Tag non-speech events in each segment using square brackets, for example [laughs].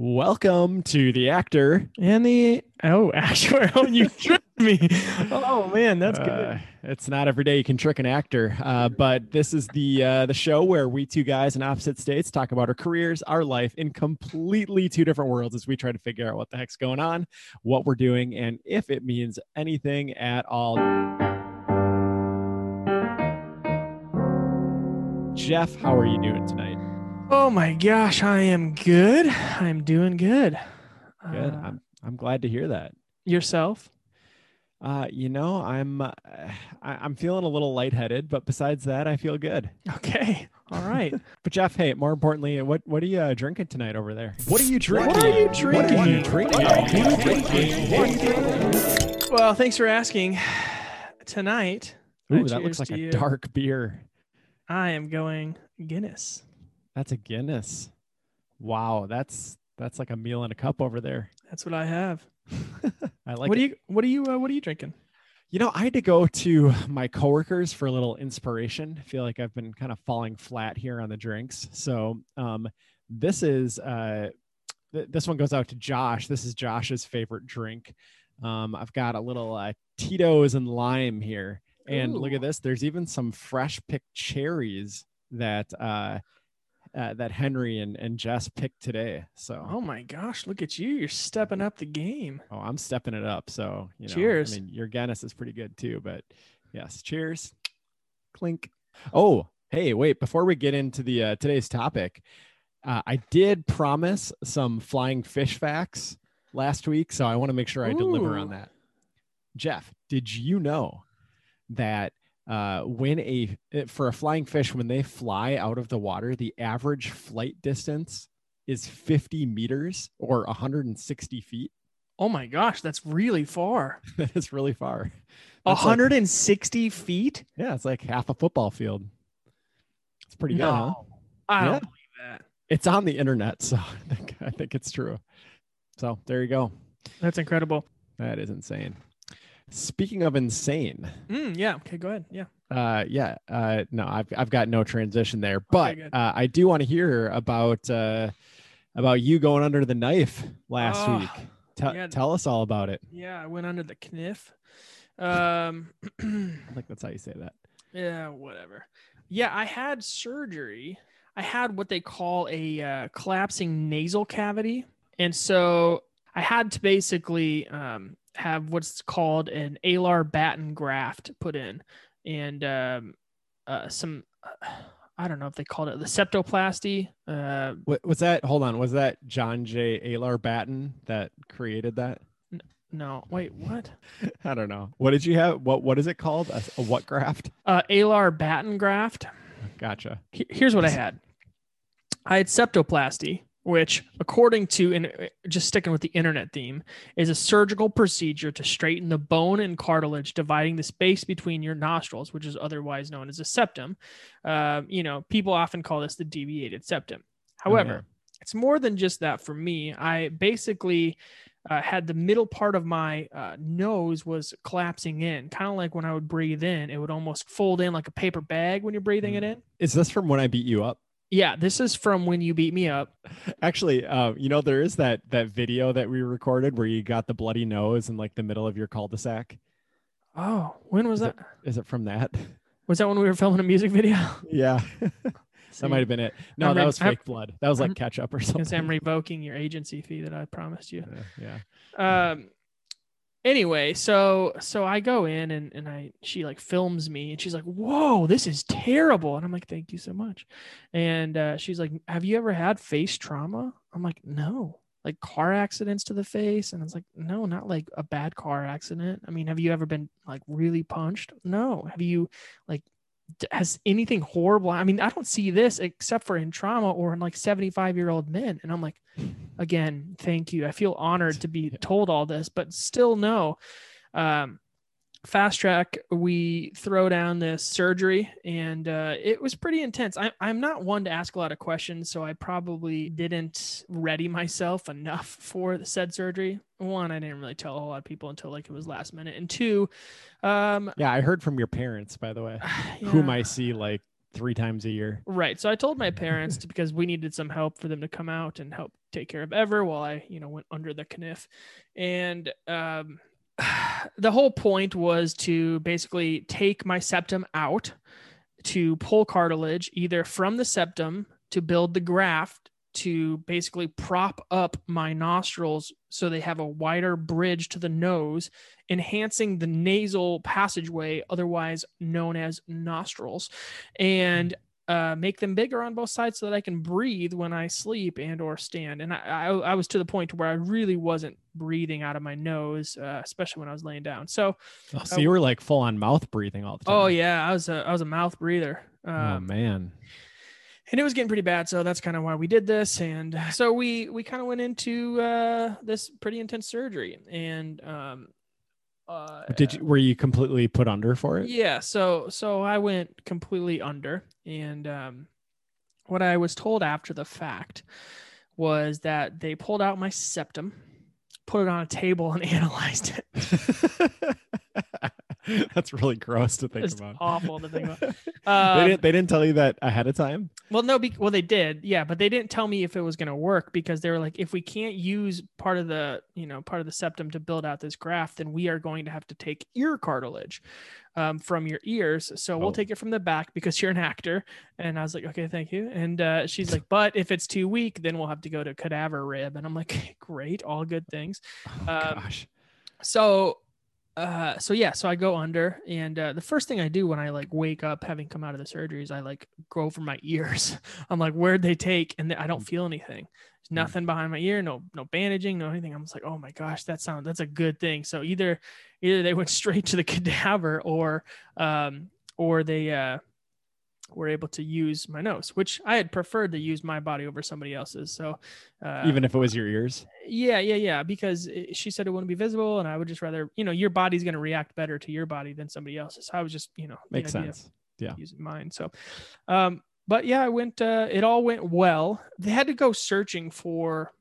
Welcome to the actor. And the oh, [laughs] actually, oh, you [laughs] tricked me. Oh man, that's good. Uh, it's not every day you can trick an actor, uh, but this is the uh, the show where we two guys in opposite states talk about our careers, our life in completely two different worlds as we try to figure out what the heck's going on, what we're doing, and if it means anything at all. Jeff, how are you doing tonight? Oh my gosh, I am good. I'm doing good. Good. Uh, I'm I'm glad to hear that. yourself? Uh, you know, I'm uh, I, I'm feeling a little lightheaded, but besides that, I feel good. Okay. All right. [laughs] But Jeff, hey, more importantly, what what are you uh, drinking tonight over there? What are you drinking? What are you drinking? What are you drinking? What are you drinking? well, thanks for asking. Tonight, I Ooh, that looks like a you. dark beer. I am going Guinness. That's a Guinness. Wow, that's that's like a meal in a cup over there. That's what I have. [laughs] I like. what it. do you what are you uh, what are you drinking? You know, I had to go to my coworkers for a little inspiration. I feel like I've been kind of falling flat here on the drinks. So, um, this is uh, th- this one goes out to Josh. This is Josh's favorite drink. Um, I've got a little uh, Tito's and lime here, and look at this. There's even some fresh picked cherries that uh, uh, that Henry and, and Jess picked today. So, Oh my gosh, look at you. You're stepping up the game. Oh, I'm stepping it up. So, you know, Cheers. I mean, your Guinness is pretty good too, but yes, cheers. Clink. Oh, hey, wait, before we get into the uh, today's topic, uh, I did promise some flying fish facts last week, so I want to make sure I deliver on that. Jeff, did you know that uh, when a eh, for a flying fish when they fly out of the water, the average flight distance is 50 meters or 160 feet? Oh my gosh, that's really far. [laughs] that is really far. [laughs] That's like- 160 feet? yeah, it's like half a football field. It's pretty good, huh? I don't believe that. It's on the internet, so [laughs] I think, I think it's true. So there you go. That's incredible. That is insane. Speaking of insane, Mm, yeah. Okay, go ahead. Yeah. uh, yeah, uh, no, I've I've got no transition there, but good. uh, I do want to hear about uh, about you going under the knife last Oh, week. Tell yeah. tell us all about it. Yeah, I went under the kniff. Um [clears throat] I think that's how you say that. yeah, whatever. Yeah, I had surgery. I had what they call a uh, collapsing nasal cavity. And so I had to basically um, have what's called an alar batten graft put in and um, uh, some, uh, I don't know if they called it the septoplasty. Uh, What was that? Hold on, was that John J. Alar Batten that created that? no, wait, what? [laughs] I don't know. What did you have? What what is it called? A, a what graft? Uh, alar batten graft. Gotcha. he- here's what I had. I had septoplasty, which, according to, and uh, just sticking with the internet theme, is a surgical procedure to straighten the bone and cartilage dividing the space between your nostrils, which is otherwise known as a septum. Um, you know, people often call this the deviated septum. However, it's more than just that for me. I basically uh, had the middle part of my uh, nose was collapsing in, kind of like when I would breathe in, it would almost fold in like a paper bag when you're breathing it in. Is this from when I beat you up? Yeah, this is from when you beat me up. Actually, uh, you know there is that that video that we recorded where you got the bloody nose in like the middle of your cul-de-sac. Oh, when was Is that? Is it from that? [laughs] Was that when we were filming a music video? yeah, [laughs] that might have been it. No, I'm that re- was I'm- fake blood. That was like I'm- ketchup or something. was gonna say I'm revoking your agency fee that I promised you. [laughs] yeah, yeah. Um. Anyway, so so I go in and and I she like films me and she's like, "Whoa, this is terrible," and I'm like, "Thank you so much," and uh, she's like, "Have you ever had face trauma?" I'm like, "No." Like car accidents to the face, and it's like, no, not like a bad car accident. I mean, have you ever been like really punched? No. Have you like has anything horrible? I mean, I don't see this except for in trauma or in like 75 year old men. And I'm like, again, thank you. I feel honored [laughs] to be told all this, but still no. Um, fast track, we throw down this surgery and uh, it was pretty intense. I, I'm not one to ask a lot of questions, so I probably didn't ready myself enough [laughs] for the said surgery. One, I didn't really tell a whole lot of people until like it was last minute. And two, um, Yeah, I heard from your parents, by the way, [sighs] whom. I see like three times a year. Right. So I told my parents to, [laughs] because we needed some help for them to come out and help take care of Ever while I, you know, went under the kniff. And um, the whole point was to basically take my septum out to pull cartilage either from the septum to build the graft to basically prop up my nostrils so they have a wider bridge to the nose, enhancing the nasal passageway, otherwise known as nostrils, and uh, make them bigger on both sides so that I can breathe when I sleep and or stand. And I, I, I was to the point where I really wasn't breathing out of my nose, uh, especially when I was laying down. So, oh, so uh, you were like full on mouth breathing all the time. Oh yeah, I was a I was a mouth breather. Um, oh man and it was getting pretty bad so that's kind of why we did this and so we we kind of went into uh this pretty intense surgery and um uh, did you were you completely put under for it? Yeah so so i went completely under. And um what i was told after the fact was that they pulled out my septum put it on a table and [laughs] analyzed it [laughs] [laughs] That's really gross to think it's about. Awful to think about. Um, [laughs] they didn't. They didn't tell you that ahead of time. Well, no. Be, well, they did. Yeah, but they didn't tell me if it was going to work because they were like, if we can't use part of the, you know, part of the septum to build out this graft, then we are going to have to take ear cartilage um, from your ears. So oh. we'll take it from the back because you're an actor. And I was like, okay, thank you. And uh, she's like, but if it's too weak, then we'll have to go to cadaver rib. And I'm like, [laughs] great, all good things. Oh, um, gosh. So uh, so yeah, so I go under, and uh, the first thing I do when I like wake up, having come out of the surgery, is I like go over my [laughs] ears. I'm like, where'd they take? And I don't mm. feel anything. There's mm. nothing behind my ear, no no bandaging, no anything. I'm just like, oh my gosh, that sounds that's a good thing. So either either they went [laughs] straight to the cadaver, or um, or they uh, were able to use my nose, which I had preferred to use my body over somebody else's. So, uh, even if it was your ears, yeah, yeah, yeah, because it, she said it wouldn't be visible, and I would just rather, you know, your body's going to react better to your body than somebody else's. So I was just, you know, makes sense. Yeah, using mine. So, um, but yeah, I went. Uh, it all went well. They had to go searching for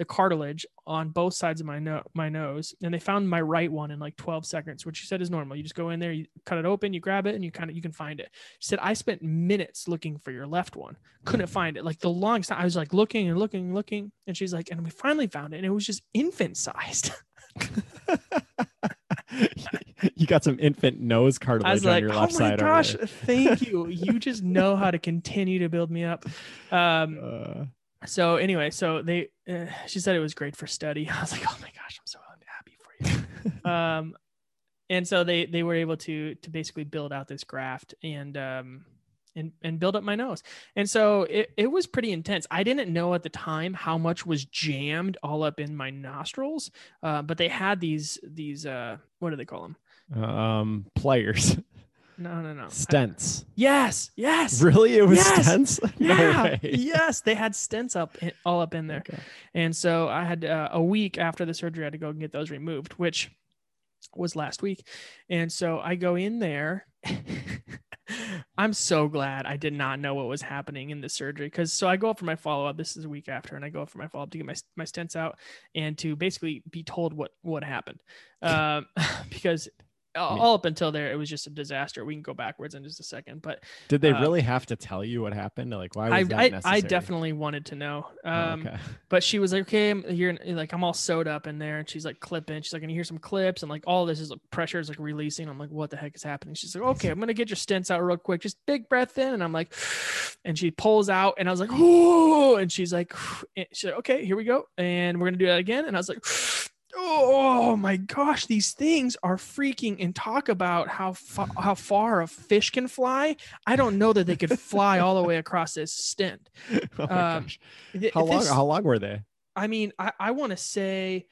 the cartilage on both sides of my no- my nose, and they found my right one in like 12 seconds, which she said is normal. You just go in there, you cut it open, you grab it, and you kind of you can find it. She said I spent minutes looking for your left one, couldn't find it. Like the longest time, I was like looking and looking and looking, and she's like, and we finally found it, and it was just infant sized. [laughs] [laughs] you got some infant nose cartilage on your left side. Oh my gosh, thank [laughs] you. You just know how to continue to build me up. Um, uh, so anyway, so they, uh, [sighs] she said it was great for study. [laughs] I was like, oh my gosh, I'm so happy for you. [laughs] um, and so they they were able to to basically build out this graft and um and and build up my nose. And so it, it was pretty intense. I didn't know at the time how much was jammed all up in my nostrils, uh, but they had these these uh what do they call them? Um, players. [laughs] No, no, no. Stents. yes, yes. Really? It was yes. stents? [laughs] no yeah. Way. Yes, they had stents up in, all up in there. Okay. And so I had uh, a week after the surgery I had to go and get those removed, which was last week. And so I go in there. [laughs] I'm so glad I did not know what was happening in the surgery because so I go up for my follow up. This is a week after, and I go up for my follow up to get my my stents out and to basically be told what what happened, um, [laughs] because all up until there, it was just a disaster. We can go backwards in just a second, but did they uh, really have to tell you what happened? Like, why was I, that necessary? I, I definitely wanted to know. Oh, um, oh, okay. [laughs] But she was like, "Okay, you're like, I'm all sewed up in there," and she's like clipping. She's like, "Can you hear some clips?" And like, all this is like, pressure is like releasing. I'm like, "What the heck is happening?" She's like, "Okay, I'm gonna get your stents out real quick. Just big breath in." And I'm like, [sighs] and she pulls out, and I was like, "Ooh," and she's like, [sighs] she's like, "Okay, here we go," and we're gonna do that again. And I was like [sighs] oh my gosh, these things are freaking and talk about how fa- how far a fish can fly. I don't know that they could fly all the way across this stint [laughs] Oh um, th- how long? This, how long were they? I mean, I, I want to say,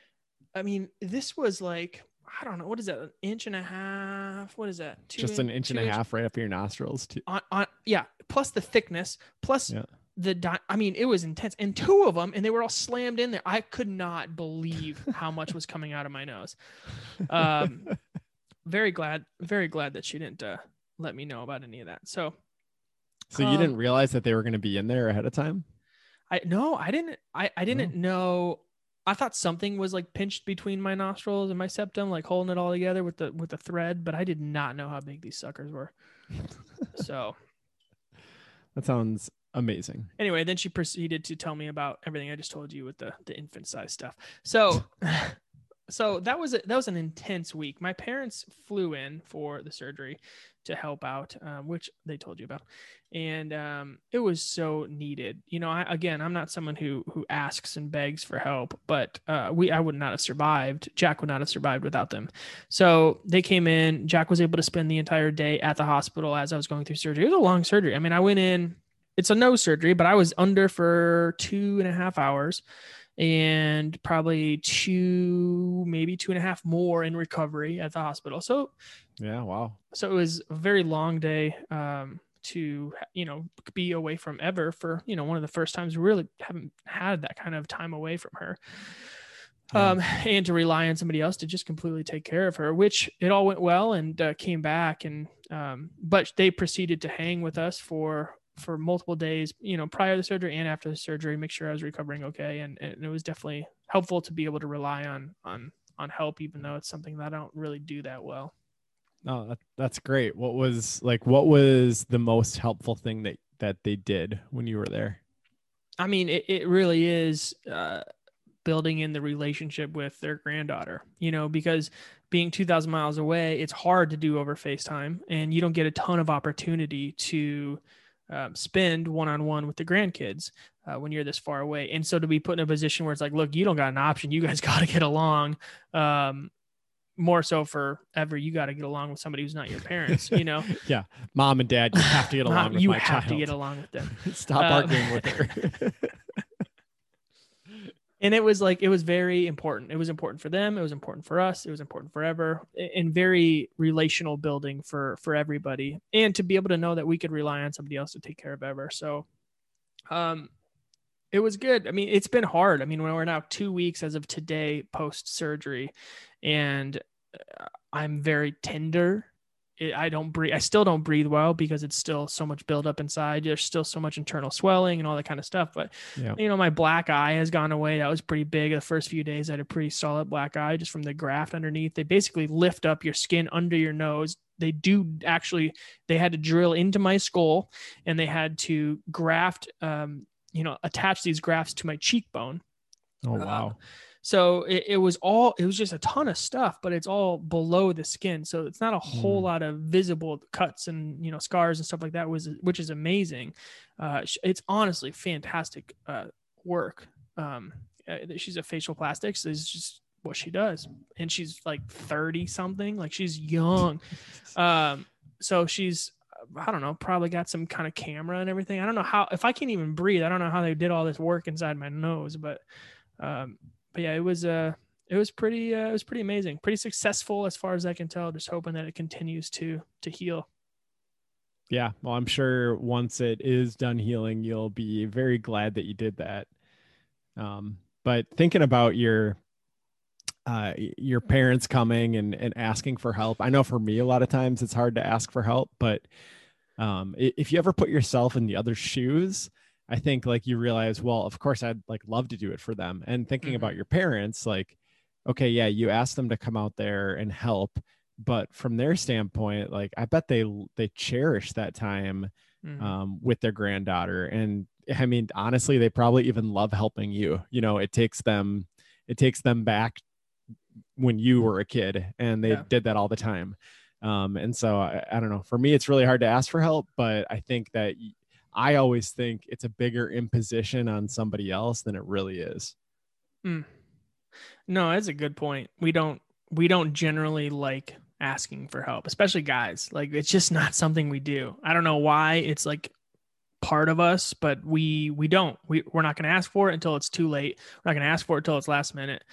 I mean, this was like I don't know what is that, an inch and a half? What is that? Two Just an inch and a half right up your nostrils. Too. On, on, yeah, plus the thickness, plus yeah the di- I mean, it was intense, and two of them, and they were all slammed in there. I could not believe how much was coming out of my nose. Um, [laughs] very glad, very glad that she didn't uh, let me know about any of that. So, so um, you didn't realize that they were going to be in there ahead of time? I no, I didn't. I I didn't oh. know. I thought something was like pinched between my nostrils and my septum, like holding it all together with the with the thread, but I did not know how big these suckers were. [laughs] so That sounds amazing. Anyway, then she proceeded to tell me about everything I just told you with the the infant size stuff. So [sighs] so that was a, that was an intense week. My parents flew in for the surgery to help out, um, which they told you about, and um, it was so needed. You know, I, again, I'm not someone who who asks and begs for help, but uh, we I would not have survived. Jack would not have survived without them. So they came in. Jack was able to spend the entire day at the hospital as I was going through surgery. It was a long surgery. I mean, I went in. It's a nose surgery, but I was under for two and a half hours and probably two, maybe two and a half more in recovery at the hospital. So, yeah, wow. So it was a very long day um, to, you know, be away from Ever for, you know, one of the first times we really haven't had that kind of time away from her. Yeah. Um, and to rely on somebody else to just completely take care of her, which it all went well and uh, came back. And, um, but they proceeded to hang with us for for multiple days, you know, prior to the surgery and after the surgery, make sure I was recovering okay. And, and it was definitely helpful to be able to rely on on on help, even though it's something that I don't really do that well. No, that, that's great. What was like what was the most helpful thing that that they did when you were there? I mean, it, it really is uh, building in the relationship with their granddaughter, you know, because being 2000 miles away, it's hard to do over FaceTime and you don't get a ton of opportunity to um, spend one on one with the grandkids uh, when you're this far away. And so to be put in a position where it's like, look, you don't got an option. You guys [laughs] got to get along. Um, more so for ever, you got to get along with somebody who's not your parents. You know. [laughs] yeah, mom and dad, you have to get [laughs] along. with you have child. to get along with them. Stop um, arguing with her. And it was like it was very important. It was important for them. It was important for us. It was important forever and very relational building for for everybody. And to be able to know that we could rely on somebody else to take care of ever. So um it was good. I mean it's been hard. I mean we're now two weeks as of today post surgery and uh, i'm very tender it, I don't breathe. I still don't breathe well because it's still so much buildup inside. There's still so much internal swelling and all that kind of stuff. But yeah. you know, my black eye has gone away. That was pretty big. The first few days, I had a pretty solid black eye just from the graft underneath. They basically lift up your skin under your nose. They do actually. They had to drill into my skull, and they had to graft. Um, you know, attach these grafts to my cheekbone. Oh wow. Uh, so it, it, was all it was just a ton of stuff, but it's all below the skin. So it's not a whole mm. lot of visible cuts and you know scars and stuff like that was which is amazing. Uh, it's honestly fantastic uh, work. Um, uh, she's a facial plastics is just what she does, and she's like thirty something, like she's young. [laughs] um, so she's I don't know, probably got some kind of camera and everything. I don't know how if I can't even breathe, I don't know how they did all this work inside my nose, but um, but yeah, it was uh it was pretty uh, it was pretty amazing, pretty successful as far as I can tell. Just hoping that it continues to to heal. Yeah, well, I'm sure once it is done healing, you'll be very glad that you did that. Um, but thinking about your uh, your parents coming and, and asking for help. I know for me, a lot of times it's hard to ask for help, but um, if you ever put yourself in the other shoes, I think like you realize, well, of course I'd like love to do it for them. And thinking mm-hmm. about your parents, like, okay, yeah, you asked them to come out there and help, but from their standpoint, like I bet they they cherish that time mm-hmm. um, with their granddaughter. And I mean, honestly, they probably even love helping you. You know, it takes them it takes them back when you were a kid, and they yeah. did that all the time. Um, and so I, I don't know. For me, it's really hard to ask for help, but I think that I always think it's a bigger imposition on somebody else than it really is. Mm. No, that's a good point. We don't we don't generally like asking for help, especially guys. Like it's just not something we do. I don't know why it's like part of us, but we we don't. We we're not going to ask for it until it's too late. We're not going to ask for it until it's last minute.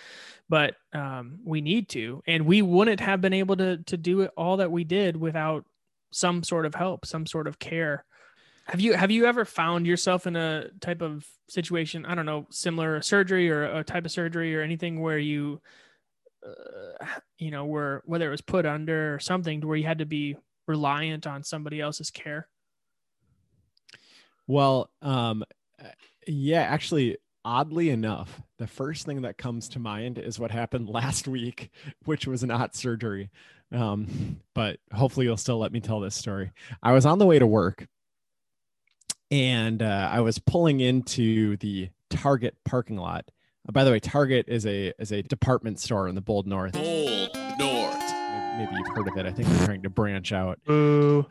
But um, we need to, and we wouldn't have been able to to do it all that we did without some sort of help, some sort of care. Have you have you ever found yourself in a type of situation? I don't know, similar surgery or a type of surgery or anything where you, uh, you know, where whether it was put under or something to where you had to be reliant on somebody else's care. Well, um, yeah, actually, oddly enough, the first thing that comes to mind is what happened [laughs] last week, which was not surgery. Um, but hopefully, you'll still let me tell this story. I was on the way to work and uh, I was pulling into the Target parking lot. Uh, by the way, Target is a is a department store in the Bold North. Bold North. Maybe you've heard of it. I think they're trying to branch out. Boo.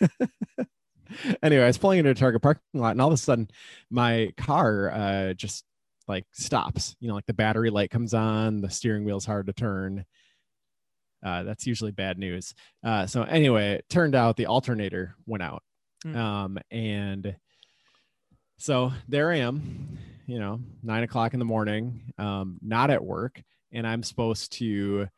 [laughs] anyway, I was pulling into a Target parking lot, and all of a sudden, my car uh, just like stops. You know, like the battery light comes on, the steering wheel's hard to turn. Uh, that's usually bad news. Uh, so anyway, it turned out the alternator went out, Hmm. um, and so there I am. You know, nine o'clock in the morning, um, not at work, and I'm supposed to.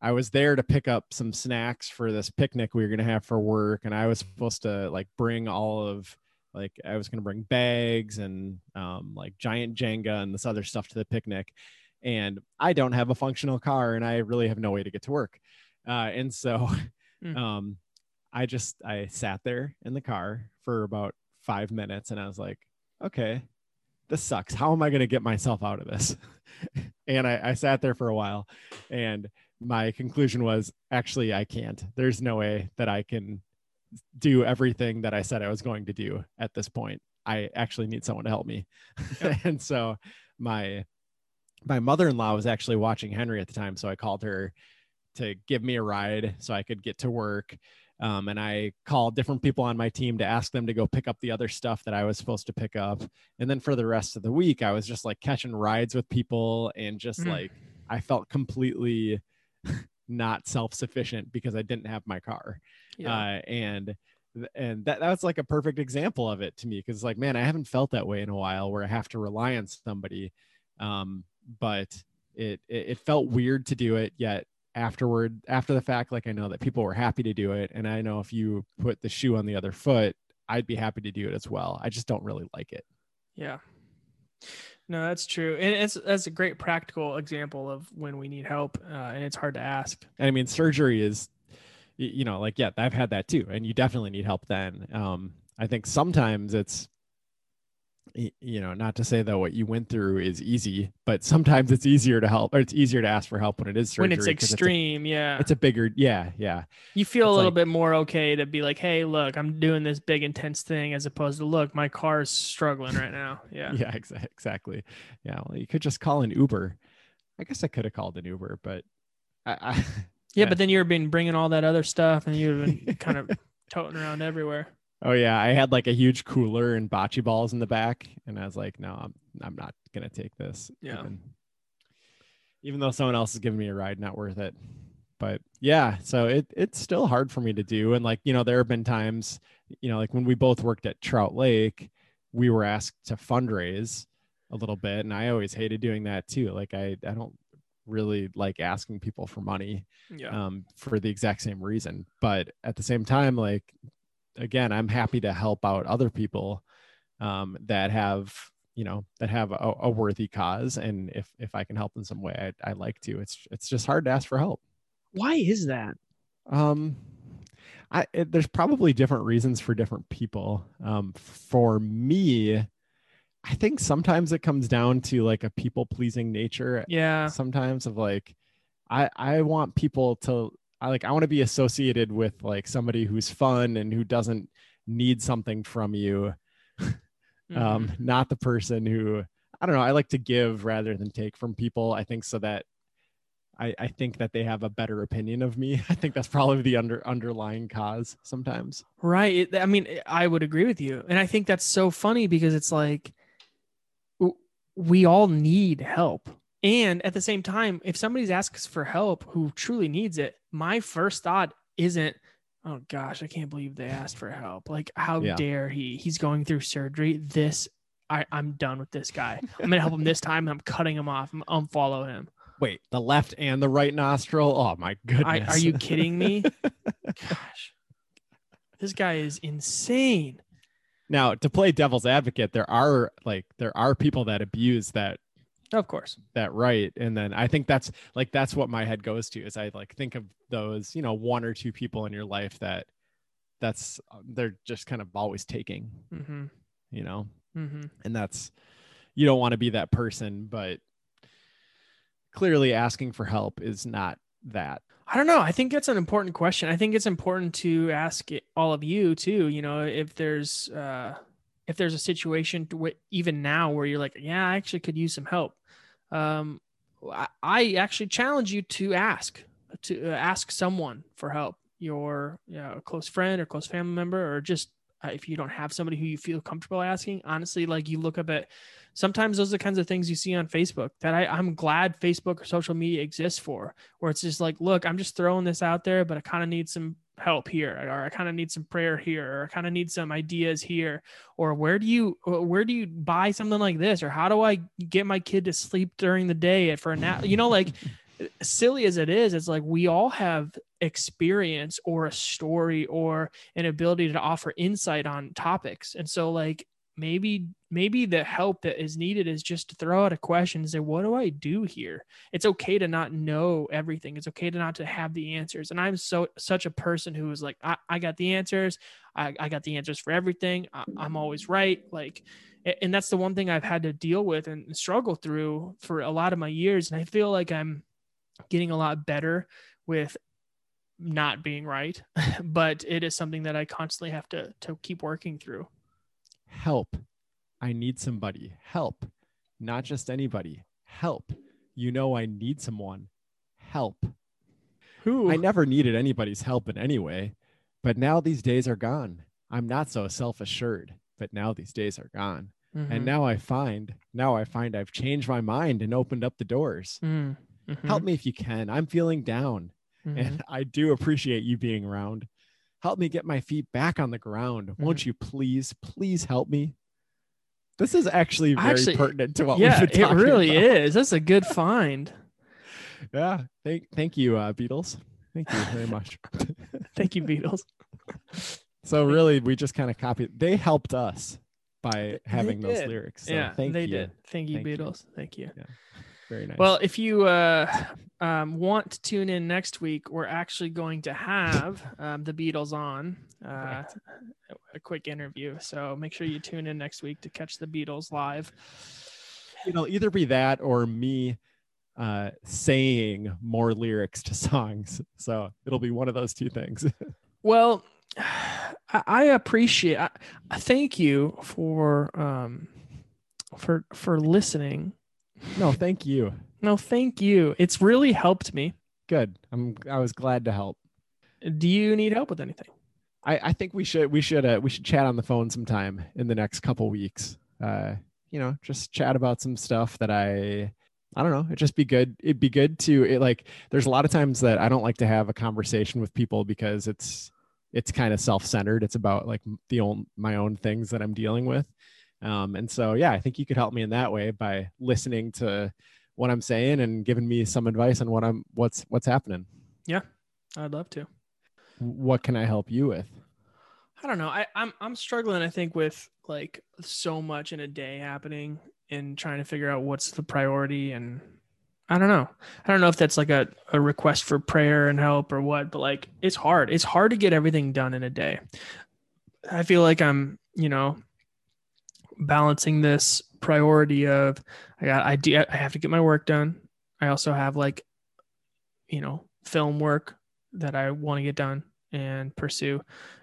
I was there to pick up some snacks for this picnic we were gonna have for work, and I was supposed to like bring all of like I was gonna bring bags and um, like giant Jenga and this other stuff to the picnic, and I don't have a functional car, and I really have no way to get to work, uh, and so Mm. [laughs] um, I just I sat there in the car for about five minutes, and I was like, okay, this sucks. How am I gonna get myself out of this? [laughs] and I, I sat there for a while, and my conclusion was actually I can't. There's no way that I can do everything that I said I was going to do at this point. I actually need someone to help me. Yep. [laughs] and so my my mother-in-law was actually watching Henry at the time, so I called her to give me a ride so I could get to work. Um, and I called different people on my team to ask them to go pick up the other stuff that I was supposed to pick up. And then for the rest of the week, I was just like catching rides with people and just Mm. like I felt completely [laughs] not self-sufficient because I didn't have my car. Yeah. Uh, and and that, that was like a perfect example of it to me because like man i haven't felt that way in a while where i have to rely on somebody um but it, it it felt weird to do it yet afterward after the fact like i know that people were happy to do it and i know if you put the shoe on the other foot i'd be happy to do it as well i just don't really like it Yeah. No, that's true. And it's that's a great practical example of when we need help uh, and it's hard to ask. And I mean, surgery is, you know, like, yeah, I've had that too. And you definitely need help then. Um, I think sometimes it's, you know, not to say that what you went through is easy, but sometimes it's easier to help or it's easier to ask for help when it is surgery. when it's extreme, yeah. It's a, it's a bigger, yeah, yeah. you feel a little like- bit more okay to be like, hey, look, I'm doing this big intense thing as opposed to look, my car's struggling right now. Yeah. [laughs] Yeah, exa- exactly. Yeah. Well, you could just call an Uber. I guess I could have called an Uber, but I, I Yeah, Yeah. but then you've been bringing all that other stuff and you've been kind of [laughs] toting around everywhere. Oh yeah, I had like a huge cooler and bocce balls in the back, and I was like, no, I'm I'm not gonna take this. Yeah. Even, even though someone else is giving me a ride, not worth it. But yeah, so it it's still hard for me to do, and like you know, there have been times, you know, like when we both worked at Trout Lake, we were asked to fundraise a little bit, and I always hated doing that too. Like I I don't really like asking people for money Yeah. um, for the exact same reason. But at the same time, like again, I'm happy to help out other people um, that have you know that have a, a worthy cause, and if if I can help in some way, I, I like to. It's it's just hard to ask for help. Why is that? Um, I it, there's probably different reasons for different people. Um, for me, I think sometimes it comes down to like a people pleasing nature yeah. sometimes of like i i want people to i like i want to be associated with like somebody who's fun and who doesn't need something from you [laughs] um Mhm. not the person who i don't know i like to give rather than take from people i think so that i i think that they have a better opinion of me [laughs] i think that's probably the under underlying cause sometimes Right. I mean, I would agree with you. And I think that's so funny because it's like we all need help. And at the same time, if somebody's asks for help who truly needs it, my first thought isn't, oh gosh, I can't believe they asked for help. Like, how Yeah. dare he? He's going through surgery. This, I, I'm done with this guy. I'm going to help him this time. I'm cutting him off. I'm unfollow him. wait the left and the right nostril oh my goodness I, are you kidding me? [laughs] Gosh, this guy is insane. now to play devil's advocate there are like there are people that abuse that Of course. that right and then i think that's like that's what my head goes to is i like think of those you know one or two people in your life that that's they're just kind of always taking Mm-hmm. you know Mm-hmm. and that's you don't want to be that person but clearly asking for help is not that I don't know. I think that's an important question. I think it's important to ask it, all of you too. You know, if there's uh, if there's a situation to wh- even now where you're like, yeah, I actually could use some help. Um, I, I actually challenge you to ask to uh, ask someone for help, your you know, close friend or close family member, or just uh, if you don't have somebody who you feel comfortable asking. Honestly, like you look up at sometimes those are the kinds of things you see on Facebook that I, I'm glad Facebook or social media exists for, where it's just like, look, I'm just throwing this out there, but I kind of need some help here or i kind of need some prayer here or i kind of need some ideas here or where do you where do you buy something like this or how do i get my kid to sleep during the day for a nap you know like [laughs] silly as it is it's like we all have experience or a story or an ability to offer insight on topics and so like maybe maybe the help that is needed is just to throw out a question and say what do i do here? It's okay to not know everything. It's okay to not to have the answers. And i'm so such a person who is like i, I got the answers. I, I got the answers for everything. I, i'm always right. Like and that's the one thing i've had to deal with and struggle through for a lot of my years. And i feel like i'm getting a lot better with not being right [laughs] but it is something that i constantly have to to keep working through help. I need somebody. Help. Not just anybody. Help. You know, I need someone. Help. Who? I never needed anybody's help in any way, but now these days are gone. I'm not so self assured, but now these days are gone. Mm-hmm. And now I find, now I find I've changed my mind and opened up the doors. Mm-hmm. Help me if you can. I'm feeling down. Mm-hmm. And I do appreciate you being around help me get my feet back on the ground. Mm-hmm. Won't you please, please help me? This is actually very actually, pertinent to what yeah, we've been talking it really about. is. That's a good find. [laughs] yeah. Thank, thank you, uh, Beatles. Thank you very much. [laughs] thank you, Beatles. [laughs] So really, we just kind of copied. They helped us by having those lyrics. So yeah, thank they you. did. Thank you, thank Beatles. You. Thank you. Yeah. Very nice. Well, if you uh, um, want to tune in next week, we're actually going to have um, the Beatles on uh, a quick interview. So make sure you tune in next week to catch the Beatles live. It'll either be that or me uh, saying more lyrics to songs. So it'll be one of those two things. [laughs] well, I, appreciate. I, thank you for um, for for listening no, thank you. No, thank you. It's really helped me. Good. I'm I was glad to help. Do you need help with anything? I, I think we should we should uh, we should chat on the phone sometime in the next couple weeks. Uh, you know, just chat about some stuff that I I don't know. It'd just be good. It'd be good to it like there's a lot of times that I don't like to have a conversation with people because it's it's kind of self-centered. It's about like the own my own things that I'm dealing with. Um, and so, yeah, I think you could help me in that way by listening to what I'm saying and giving me some advice on what I'm what's what's happening. Yeah, I'd love to. What can I help you with? I don't know. I, I'm I'm struggling. I think with like so much in a day happening and trying to figure out what's the priority and I don't know. I don't know if that's like a, a request for prayer and help or what, but like it's hard. It's hard to get everything done in a day. I feel like I'm, you know, balancing this priority of I got I I have to get my work done. I also have like you know film work that I want to get done and pursue,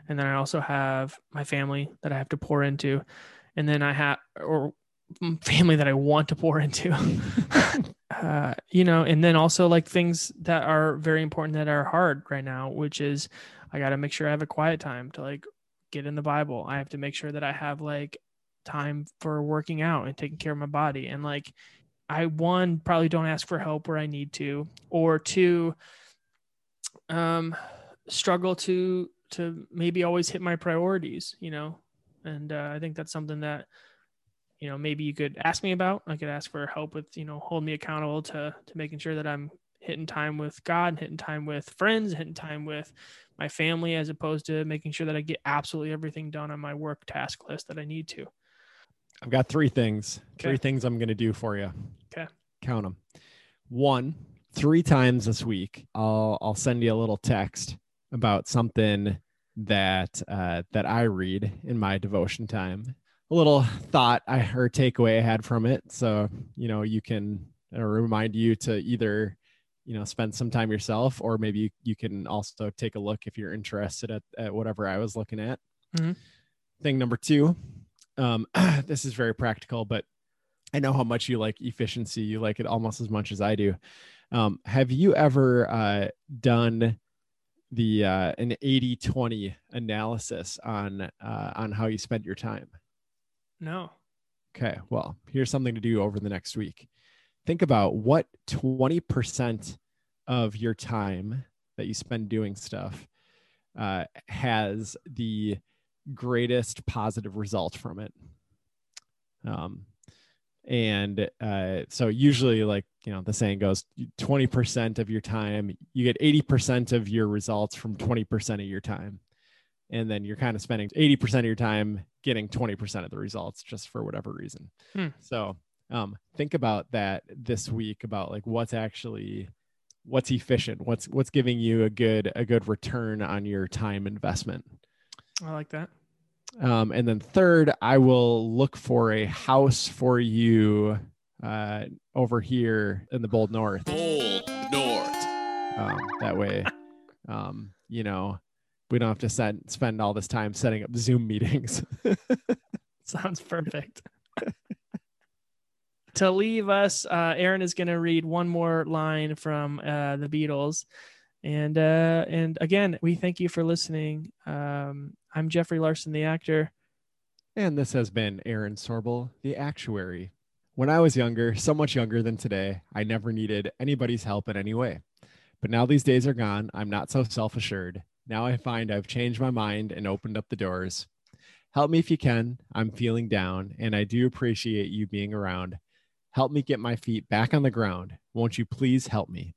and then I also have my family that I have to pour into, and then I have or family that I want to pour into. [laughs] uh, you know, and then also like things that are very important that are hard right now, which is I got to make sure I have a quiet time to like get in the Bible. I have to make sure that I have like time for working out and taking care of my body. And like, I one probably don't ask for help where I need to, or two, um, struggle to to maybe always hit my priorities, you know. And uh, I think that's something that you know maybe you could ask me about. I could ask for help with you know hold me accountable to to making sure that I'm hitting time with God, hitting time with friends, hitting time with my family, as opposed to making sure that I get absolutely everything done on my work task list that I need to. I've got three things. Okay. Three things I'm going to do for you. Okay. Count them. One, three times this week, I'll I'll send you a little text about something that uh, that I read in my devotion time. A little thought I or takeaway I had from it. So you know you can uh, remind you to either you know spend some time yourself or maybe you, you can also take a look if you're interested at, at whatever I was looking at. Mm-hmm. Thing number two, um, [clears throat] this is very practical, but I know how much you like efficiency. You like it almost as much as I do. Um, have you ever uh, done the uh, an 80 20 analysis on uh, on how you spent your time? No. Okay. Well, here's something to do over the next week. Think about what 20% of your time that you spend doing stuff uh, has the greatest positive result from it. Um, and uh, so usually like you know the saying goes 20% of your time you get 80% of your results from 20% of your time. And then you're kind of spending 80% of your time getting 20% of the results just for whatever reason. Hmm. so um, think about that this week about like what's actually what's efficient? What's what's giving you a good a good return on your time investment? I like that um, and then third, I will look for a house for you uh, over here in the Bold North. Bold North. Um, that way, um, you know, we don't have to set, spend all this time setting up Zoom meetings. [laughs] Sounds perfect. to leave us, uh, Aaron is going to read one more line from uh, the Beatles. And uh, and again, we thank you for listening. Um, I'm Jeffrey Larson, the actor. And this has been Aaron Sorbel, the actuary. When I was younger, so much younger than today, I never needed anybody's help in any way. But now these days are gone, I'm not so self assured. Now I find I've changed my mind and opened up the doors. Help me if you can. I'm feeling down, and I do appreciate you being around. Help me get my feet back on the ground. Won't you please help me?